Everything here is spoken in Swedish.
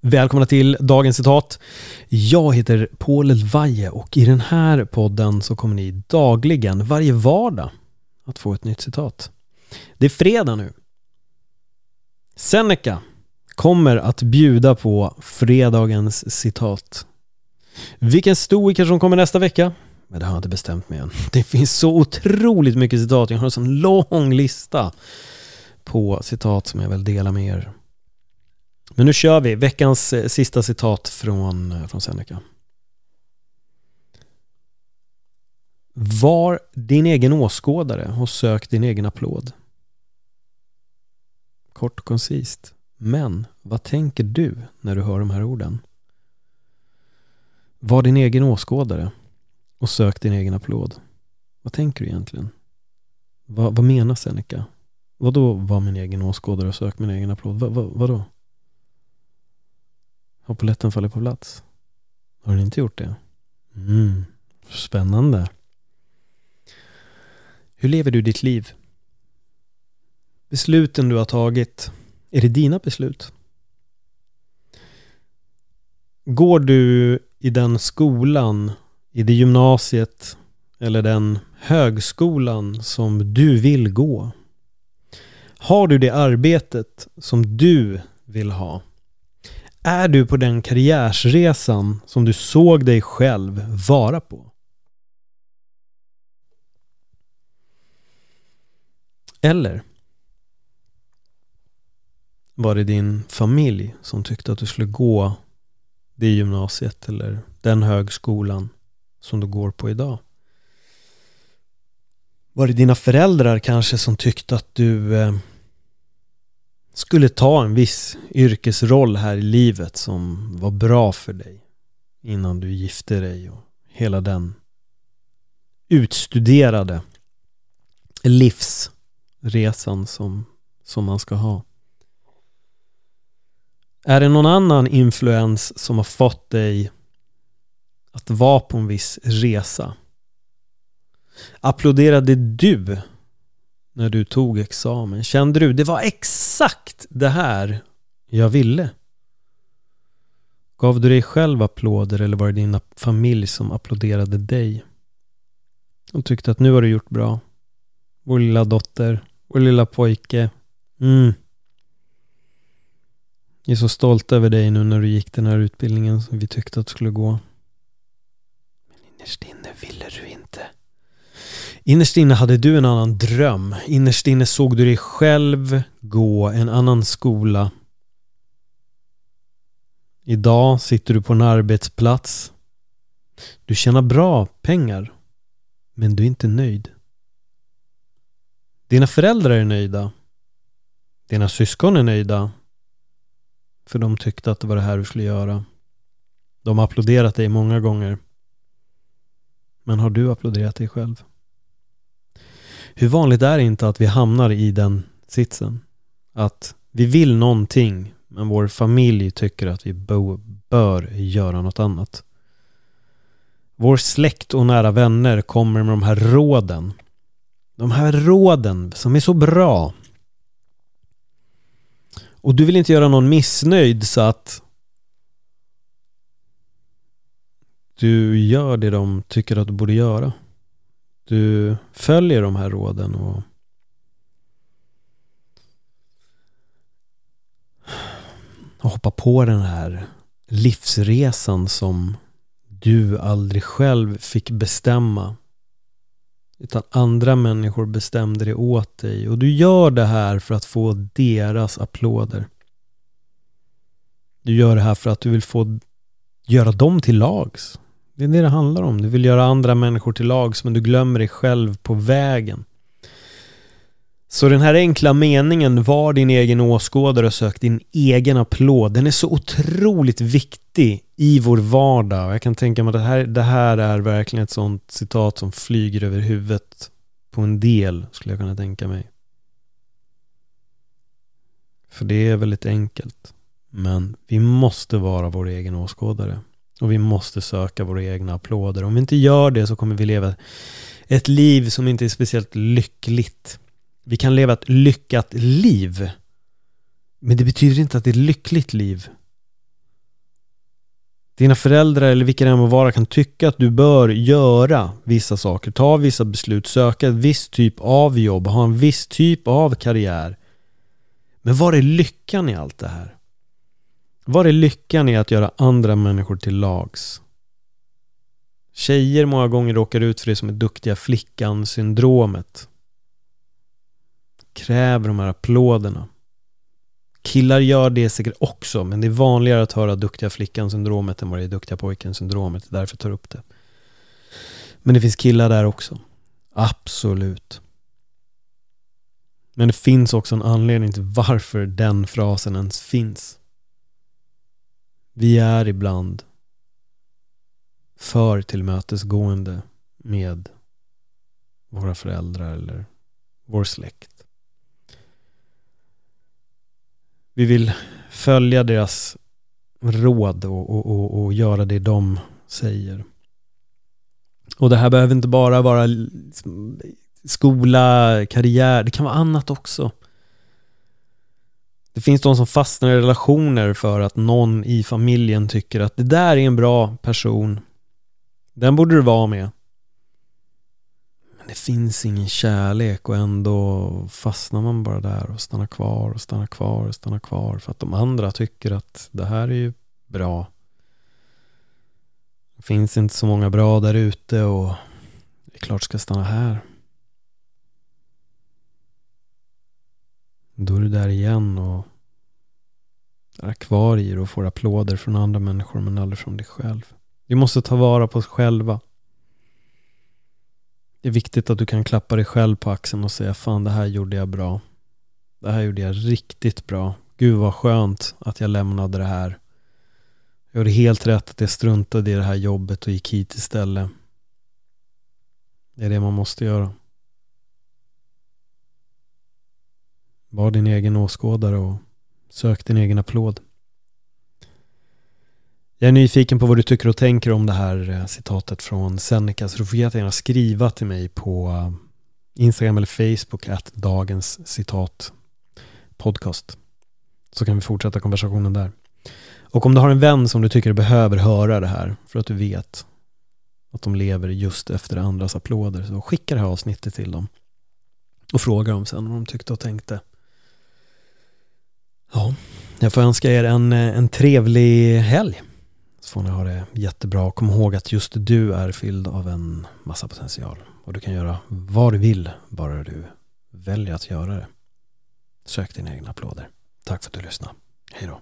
Välkomna till dagens citat. Jag heter Paul Elvaje och i den här podden så kommer ni dagligen, varje vardag, att få ett nytt citat. Det är fredag nu. Seneca kommer att bjuda på fredagens citat. Vilken stoiker som kommer nästa vecka? Men det har jag inte bestämt mig än. Det finns så otroligt mycket citat. Jag har en sån lång lista på citat som jag vill dela med er. Men nu kör vi veckans eh, sista citat från, eh, från Seneca. Var din egen åskådare och sök din egen applåd. Kort och koncist. Men vad tänker du när du hör de här orden? Var din egen åskådare och sök din egen applåd. Vad tänker du egentligen? vad, vad menar Seneca? Vadå var min egen åskådare och sök min egen applåd? Va, va, vadå? Har polletten fallit på plats? Har den inte gjort det? Mm, spännande. Hur lever du ditt liv? Besluten du har tagit, är det dina beslut? Går du i den skolan, i det gymnasiet eller den högskolan som du vill gå? Har du det arbetet som du vill ha? Är du på den karriärsresan som du såg dig själv vara på? Eller var det din familj som tyckte att du skulle gå det gymnasiet eller den högskolan som du går på idag? Var det dina föräldrar kanske som tyckte att du eh, skulle ta en viss yrkesroll här i livet som var bra för dig innan du gifte dig och hela den utstuderade livsresan som, som man ska ha. Är det någon annan influens som har fått dig att vara på en viss resa? Applåderade du när du tog examen? Kände du det var exakt det här jag ville? Gav du dig själv applåder eller var det din familj som applåderade dig? Och tyckte att nu har du gjort bra. Vår lilla dotter, vår lilla pojke. Mm. Jag är så stolt över dig nu när du gick den här utbildningen som vi tyckte att du skulle gå. Men innerst inne ville du. Innerst inne hade du en annan dröm. Innerst inne såg du dig själv gå en annan skola. Idag sitter du på en arbetsplats. Du tjänar bra pengar. Men du är inte nöjd. Dina föräldrar är nöjda. Dina syskon är nöjda. För de tyckte att det var det här du skulle göra. De har applåderat dig många gånger. Men har du applåderat dig själv? Hur vanligt är det inte att vi hamnar i den sitsen? Att vi vill någonting men vår familj tycker att vi bör göra något annat. Vår släkt och nära vänner kommer med de här råden. De här råden som är så bra. Och du vill inte göra någon missnöjd så att du gör det de tycker att du borde göra du följer de här råden och och hoppa på den här livsresan som du aldrig själv fick bestämma. Utan andra människor bestämde det åt dig. Och du gör det här för att få deras applåder. Du gör det här för att du vill få göra dem till lags. Det är det det handlar om. Du vill göra andra människor till lags men du glömmer dig själv på vägen. Så den här enkla meningen, var din egen åskådare och sök din egen applåd, den är så otroligt viktig i vår vardag. Jag kan tänka mig att det här, det här är verkligen ett sånt citat som flyger över huvudet på en del, skulle jag kunna tänka mig. För det är väldigt enkelt. Men vi måste vara vår egen åskådare. Och vi måste söka våra egna applåder. Om vi inte gör det så kommer vi leva ett liv som inte är speciellt lyckligt. Vi kan leva ett lyckat liv. Men det betyder inte att det är ett lyckligt liv. Dina föräldrar eller vilka det än må vara kan tycka att du bör göra vissa saker, ta vissa beslut, söka en viss typ av jobb, ha en viss typ av karriär. Men var är lyckan i allt det här? Var är lyckan i att göra andra människor till lags? Tjejer många gånger råkar ut för det som är duktiga flickan-syndromet. Kräver de här applåderna. Killar gör det säkert också, men det är vanligare att höra duktiga flickan-syndromet än vad det är duktiga pojken-syndromet. Det är därför jag tar upp det. Men det finns killar där också. Absolut. Men det finns också en anledning till varför den frasen ens finns. Vi är ibland för tillmötesgående med våra föräldrar eller vår släkt. Vi vill följa deras råd och, och, och, och göra det de säger. Och det här behöver inte bara vara skola, karriär, det kan vara annat också. Det finns de som fastnar i relationer för att någon i familjen tycker att det där är en bra person. Den borde du vara med. Men det finns ingen kärlek och ändå fastnar man bara där och stannar kvar och stannar kvar och stannar kvar för att de andra tycker att det här är ju bra. Det finns inte så många bra där ute och det är klart ska stanna här. Då är du där igen och är kvar i det och får applåder från andra människor men aldrig från dig själv. Vi måste ta vara på oss själva. Det är viktigt att du kan klappa dig själv på axeln och säga fan det här gjorde jag bra. Det här gjorde jag riktigt bra. Gud vad skönt att jag lämnade det här. Jag gjorde helt rätt att jag struntade i det här jobbet och gick hit istället. Det är det man måste göra. Var din egen åskådare och sök din egen applåd. Jag är nyfiken på vad du tycker och tänker om det här eh, citatet från Seneca så du får gärna skriva till mig på eh, Instagram eller Facebook att dagens citat podcast. Så kan vi fortsätta konversationen där. Och om du har en vän som du tycker behöver höra det här för att du vet att de lever just efter andras applåder så skicka det här avsnittet till dem och fråga dem sen vad de tyckte och tänkte. Ja, jag får önska er en, eh, en trevlig helg. Så får ni ha det jättebra. Kom ihåg att just du är fylld av en massa potential. Och du kan göra vad du vill, bara du väljer att göra det. Sök dina egna applåder. Tack för att du lyssnade. Hej då.